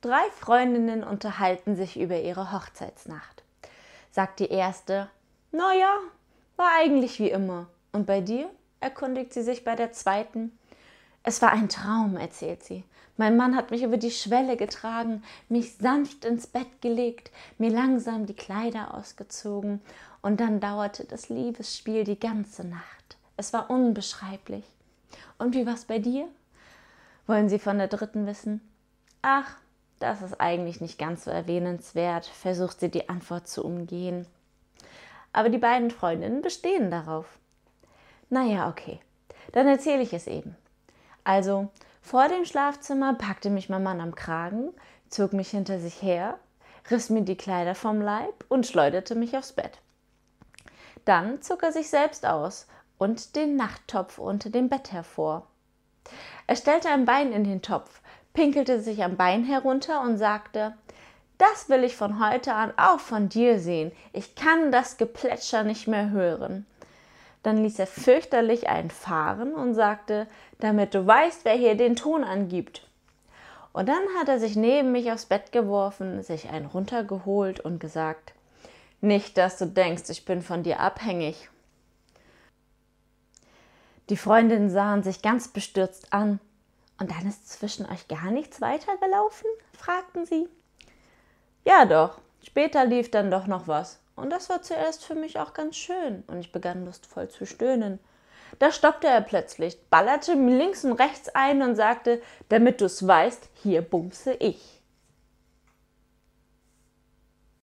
Drei Freundinnen unterhalten sich über ihre Hochzeitsnacht. Sagt die erste, na ja, war eigentlich wie immer. Und bei dir? erkundigt sie sich bei der zweiten. Es war ein Traum, erzählt sie. Mein Mann hat mich über die Schwelle getragen, mich sanft ins Bett gelegt, mir langsam die Kleider ausgezogen, und dann dauerte das Liebesspiel die ganze Nacht. Es war unbeschreiblich. Und wie war's bei dir? Wollen Sie von der dritten wissen? Ach, das ist eigentlich nicht ganz so erwähnenswert, versucht sie die Antwort zu umgehen. Aber die beiden Freundinnen bestehen darauf. Naja, okay, dann erzähle ich es eben. Also, vor dem Schlafzimmer packte mich mein Mann am Kragen, zog mich hinter sich her, riss mir die Kleider vom Leib und schleuderte mich aufs Bett. Dann zog er sich selbst aus und den Nachttopf unter dem Bett hervor. Er stellte ein Bein in den Topf, pinkelte sich am Bein herunter und sagte Das will ich von heute an auch von dir sehen. Ich kann das Geplätscher nicht mehr hören. Dann ließ er fürchterlich einen fahren und sagte, damit du weißt, wer hier den Ton angibt. Und dann hat er sich neben mich aufs Bett geworfen, sich einen runtergeholt und gesagt, nicht, dass du denkst, ich bin von dir abhängig. Die Freundinnen sahen sich ganz bestürzt an. Und dann ist zwischen euch gar nichts weitergelaufen? fragten sie. Ja doch, später lief dann doch noch was. Und das war zuerst für mich auch ganz schön. Und ich begann lustvoll zu stöhnen. Da stoppte er plötzlich, ballerte mir links und rechts ein und sagte, damit du's weißt, hier bumse ich.